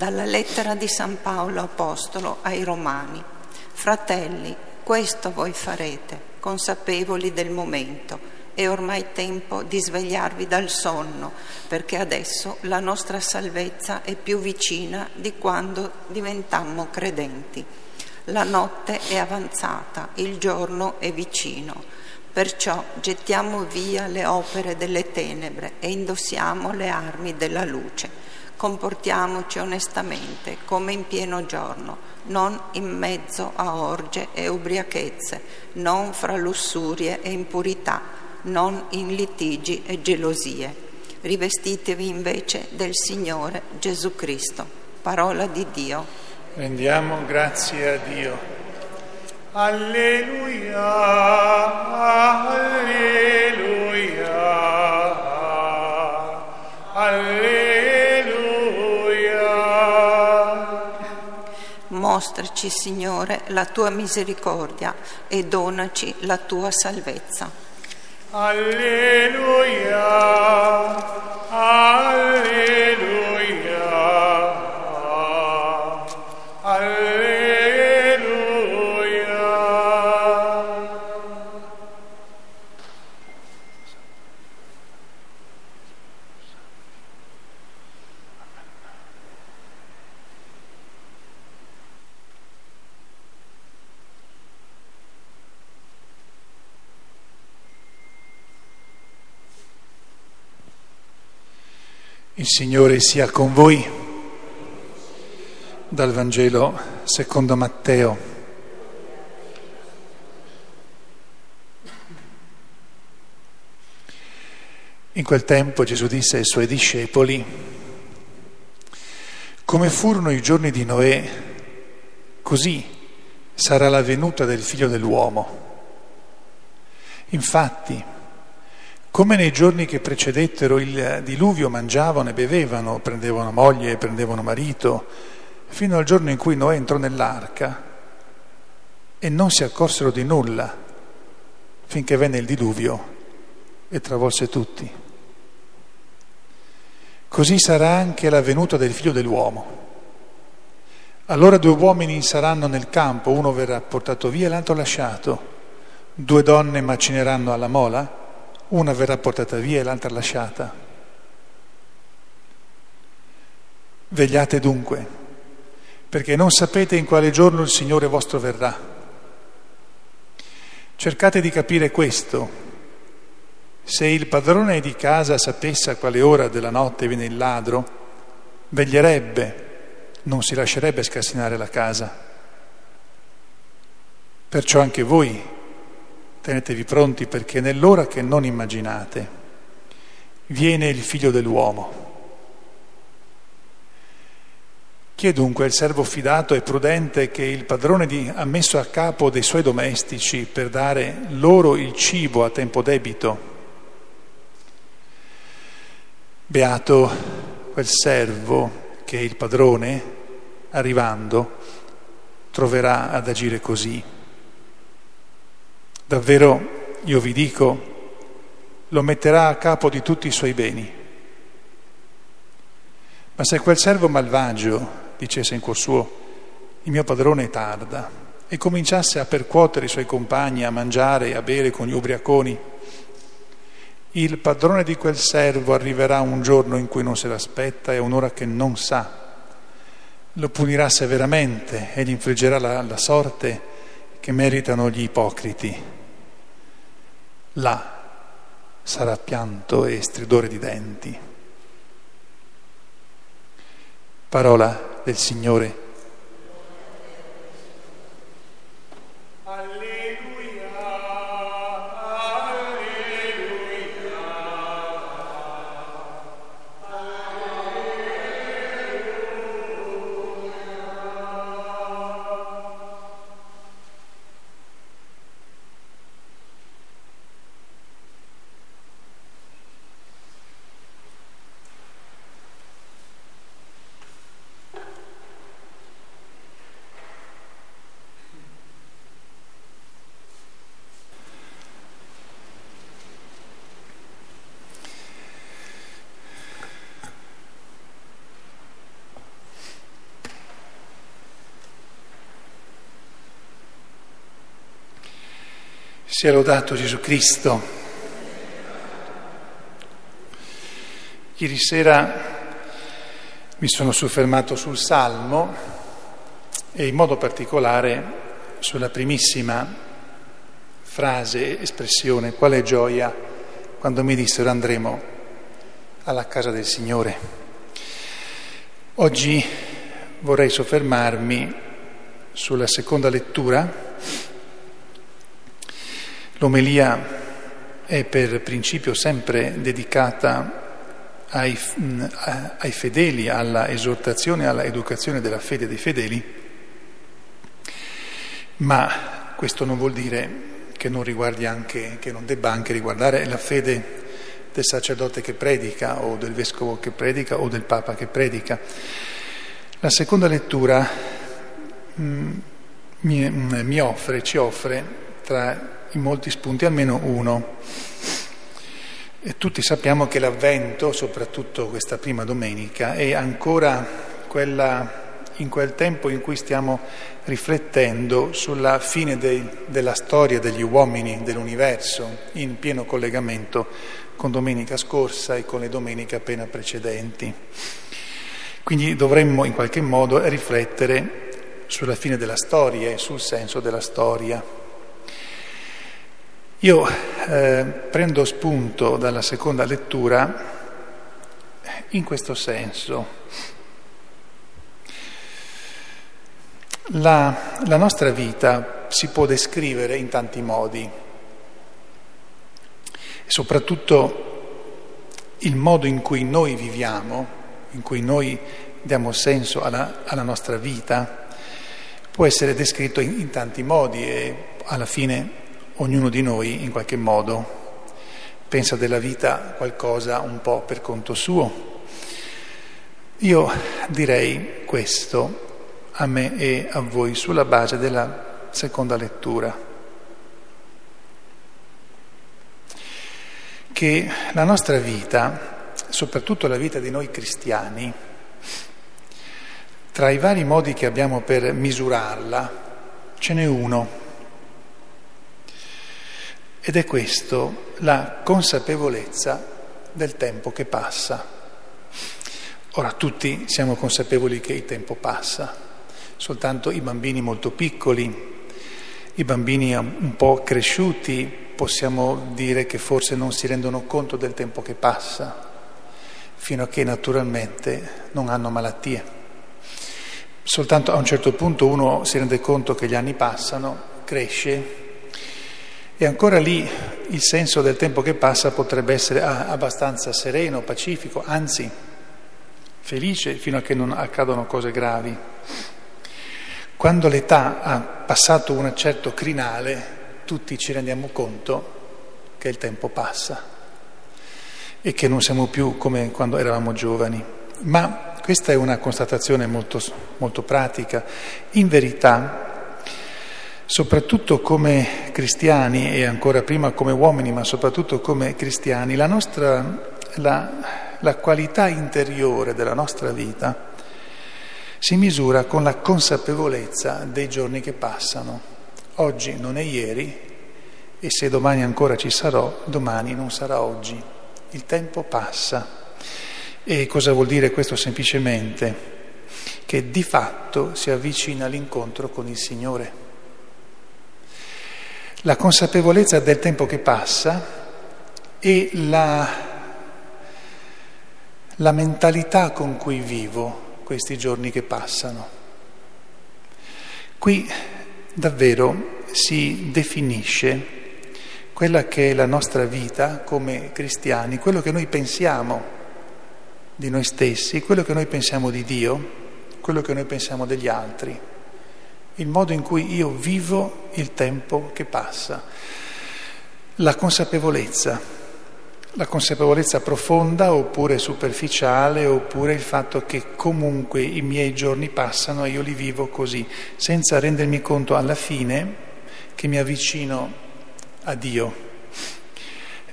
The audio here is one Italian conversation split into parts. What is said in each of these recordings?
Dalla lettera di San Paolo Apostolo ai Romani. Fratelli, questo voi farete, consapevoli del momento. È ormai tempo di svegliarvi dal sonno, perché adesso la nostra salvezza è più vicina di quando diventammo credenti. La notte è avanzata, il giorno è vicino. Perciò gettiamo via le opere delle tenebre e indossiamo le armi della luce. Comportiamoci onestamente, come in pieno giorno, non in mezzo a orge e ubriachezze, non fra lussurie e impurità, non in litigi e gelosie. Rivestitevi invece del Signore Gesù Cristo. Parola di Dio. Rendiamo grazie a Dio. Alleluia, Mostraci, Signore, la tua misericordia e donaci la tua salvezza. Alleluia, alleluia, alleluia. Il Signore sia con voi. Dal Vangelo secondo Matteo. In quel tempo Gesù disse ai suoi discepoli, come furono i giorni di Noè, così sarà la venuta del figlio dell'uomo. Infatti, come nei giorni che precedettero il diluvio mangiavano e bevevano, prendevano moglie prendevano marito, fino al giorno in cui Noè entrò nell'arca e non si accorsero di nulla finché venne il diluvio e travolse tutti. Così sarà anche la venuta del figlio dell'uomo. Allora due uomini saranno nel campo, uno verrà portato via e l'altro lasciato. Due donne macineranno alla mola, una verrà portata via e l'altra lasciata. Vegliate dunque, perché non sapete in quale giorno il Signore vostro verrà. Cercate di capire questo. Se il padrone di casa sapesse a quale ora della notte viene il ladro, veglierebbe, non si lascerebbe scassinare la casa. Perciò anche voi tenetevi pronti perché nell'ora che non immaginate viene il figlio dell'uomo. Chi è dunque il servo fidato e prudente che il padrone di, ha messo a capo dei suoi domestici per dare loro il cibo a tempo debito? Beato quel servo che il padrone, arrivando, troverà ad agire così. Davvero, io vi dico, lo metterà a capo di tutti i suoi beni. Ma se quel servo malvagio dicesse in cuor suo, il mio padrone tarda, e cominciasse a percuotere i suoi compagni, a mangiare e a bere con gli ubriaconi, il padrone di quel servo arriverà un giorno in cui non se l'aspetta e un'ora che non sa. Lo punirà severamente e gli infliggerà la, la sorte che meritano gli ipocriti. Là sarà pianto e stridore di denti. Parola del Signore. Alleluia, Sia lodato Gesù Cristo. Ieri sera mi sono soffermato sul Salmo e in modo particolare sulla primissima frase, espressione, quale gioia quando mi dissero andremo alla casa del Signore. Oggi vorrei soffermarmi sulla seconda lettura L'omelia è per principio sempre dedicata ai, ai fedeli, alla esortazione, alla educazione della fede dei fedeli, ma questo non vuol dire che non anche, che non debba anche riguardare la fede del sacerdote che predica o del vescovo che predica o del papa che predica. La seconda lettura mm, mi, mi offre, ci offre tra in molti spunti, almeno uno. E tutti sappiamo che l'avvento, soprattutto questa prima domenica, è ancora quella, in quel tempo in cui stiamo riflettendo sulla fine dei, della storia degli uomini dell'universo, in pieno collegamento con domenica scorsa e con le domeniche appena precedenti. Quindi dovremmo in qualche modo riflettere sulla fine della storia e sul senso della storia. Io eh, prendo spunto dalla seconda lettura in questo senso. La, la nostra vita si può descrivere in tanti modi soprattutto il modo in cui noi viviamo, in cui noi diamo senso alla, alla nostra vita, può essere descritto in, in tanti modi e alla fine ognuno di noi in qualche modo pensa della vita qualcosa un po' per conto suo. Io direi questo a me e a voi sulla base della seconda lettura. Che la nostra vita, soprattutto la vita di noi cristiani, tra i vari modi che abbiamo per misurarla, ce n'è uno ed è questo la consapevolezza del tempo che passa. Ora tutti siamo consapevoli che il tempo passa, soltanto i bambini molto piccoli, i bambini un po' cresciuti possiamo dire che forse non si rendono conto del tempo che passa, fino a che naturalmente non hanno malattie. Soltanto a un certo punto uno si rende conto che gli anni passano, cresce e ancora lì il senso del tempo che passa potrebbe essere ah, abbastanza sereno, pacifico, anzi felice fino a che non accadono cose gravi. Quando l'età ha passato un certo crinale, tutti ci rendiamo conto che il tempo passa e che non siamo più come quando eravamo giovani. Ma questa è una constatazione molto, molto pratica. In verità, soprattutto come cristiani e ancora prima come uomini, ma soprattutto come cristiani, la, nostra, la, la qualità interiore della nostra vita si misura con la consapevolezza dei giorni che passano. Oggi non è ieri e se domani ancora ci sarò, domani non sarà oggi. Il tempo passa. E cosa vuol dire questo semplicemente? Che di fatto si avvicina l'incontro con il Signore. La consapevolezza del tempo che passa e la, la mentalità con cui vivo questi giorni che passano. Qui davvero si definisce quella che è la nostra vita come cristiani, quello che noi pensiamo di noi stessi, quello che noi pensiamo di Dio, quello che noi pensiamo degli altri il modo in cui io vivo il tempo che passa, la consapevolezza, la consapevolezza profonda oppure superficiale oppure il fatto che comunque i miei giorni passano e io li vivo così, senza rendermi conto alla fine che mi avvicino a Dio.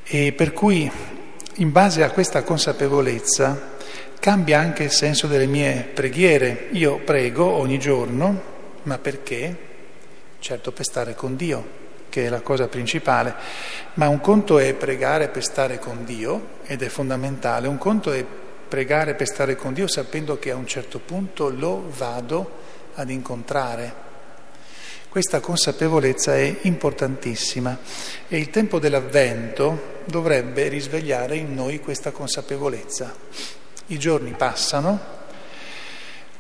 E per cui in base a questa consapevolezza cambia anche il senso delle mie preghiere. Io prego ogni giorno ma perché? Certo per stare con Dio, che è la cosa principale, ma un conto è pregare per stare con Dio ed è fondamentale, un conto è pregare per stare con Dio sapendo che a un certo punto lo vado ad incontrare. Questa consapevolezza è importantissima e il tempo dell'avvento dovrebbe risvegliare in noi questa consapevolezza. I giorni passano,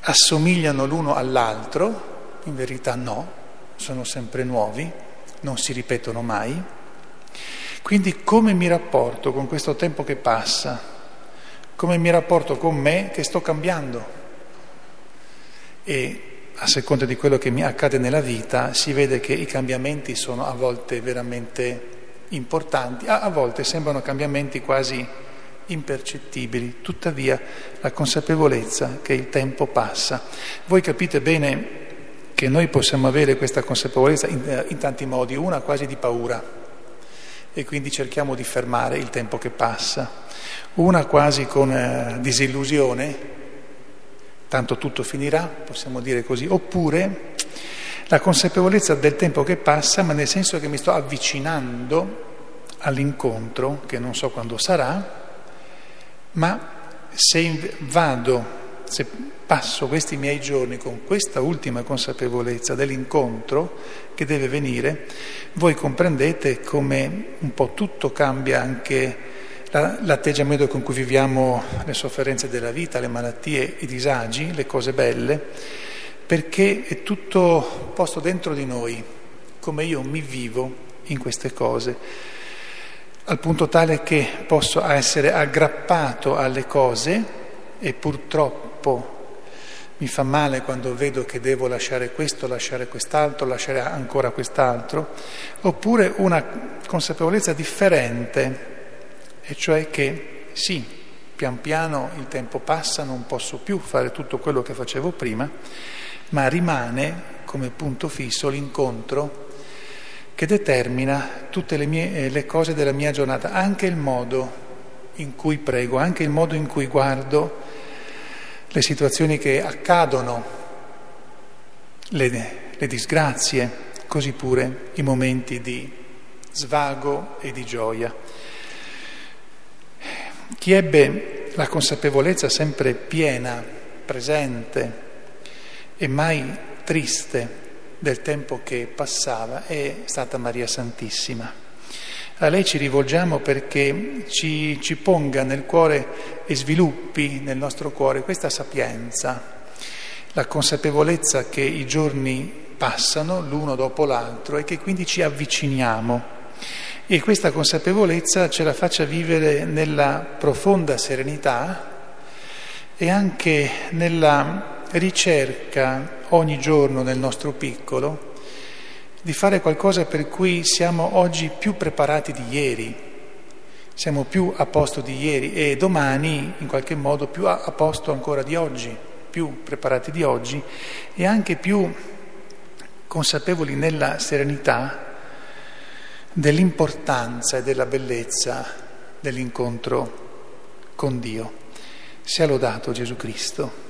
assomigliano l'uno all'altro, in verità no, sono sempre nuovi, non si ripetono mai. Quindi come mi rapporto con questo tempo che passa? Come mi rapporto con me che sto cambiando? E a seconda di quello che mi accade nella vita, si vede che i cambiamenti sono a volte veramente importanti, a, volte sembrano cambiamenti quasi impercettibili, tuttavia la consapevolezza che il tempo passa. Voi capite bene che noi possiamo avere questa consapevolezza in, in tanti modi, una quasi di paura. E quindi cerchiamo di fermare il tempo che passa, una quasi con eh, disillusione. Tanto tutto finirà, possiamo dire così, oppure la consapevolezza del tempo che passa, ma nel senso che mi sto avvicinando all'incontro, che non so quando sarà, ma se vado, se passo questi miei giorni con questa ultima consapevolezza dell'incontro che deve venire, voi comprendete come un po' tutto cambia anche l'atteggiamento con cui viviamo le sofferenze della vita, le malattie, i disagi, le cose belle, perché è tutto posto dentro di noi, come io mi vivo in queste cose, al punto tale che posso essere aggrappato alle cose e purtroppo mi fa male quando vedo che devo lasciare questo, lasciare quest'altro, lasciare ancora quest'altro, oppure una consapevolezza differente e cioè che sì, pian piano il tempo passa, non posso più fare tutto quello che facevo prima, ma rimane come punto fisso l'incontro che determina tutte le, mie, eh, le cose della mia giornata, anche il modo in cui prego, anche il modo in cui guardo le situazioni che accadono, le, le disgrazie, così pure i momenti di svago e di gioia. Chi ebbe la consapevolezza sempre piena, presente e mai triste del tempo che passava è stata Maria Santissima. A lei ci rivolgiamo perché ci, ci ponga nel cuore e sviluppi nel nostro cuore questa sapienza, la consapevolezza che i giorni passano l'uno dopo l'altro e che quindi ci avviciniamo. E questa consapevolezza ce la faccia vivere nella profonda serenità e anche nella ricerca ogni giorno nel nostro piccolo di fare qualcosa per cui siamo oggi più preparati di ieri, siamo più a posto di ieri e domani in qualche modo più a posto ancora di oggi, più preparati di oggi e anche più consapevoli nella serenità dell'importanza e della bellezza dell'incontro con Dio. Sia lodato Gesù Cristo.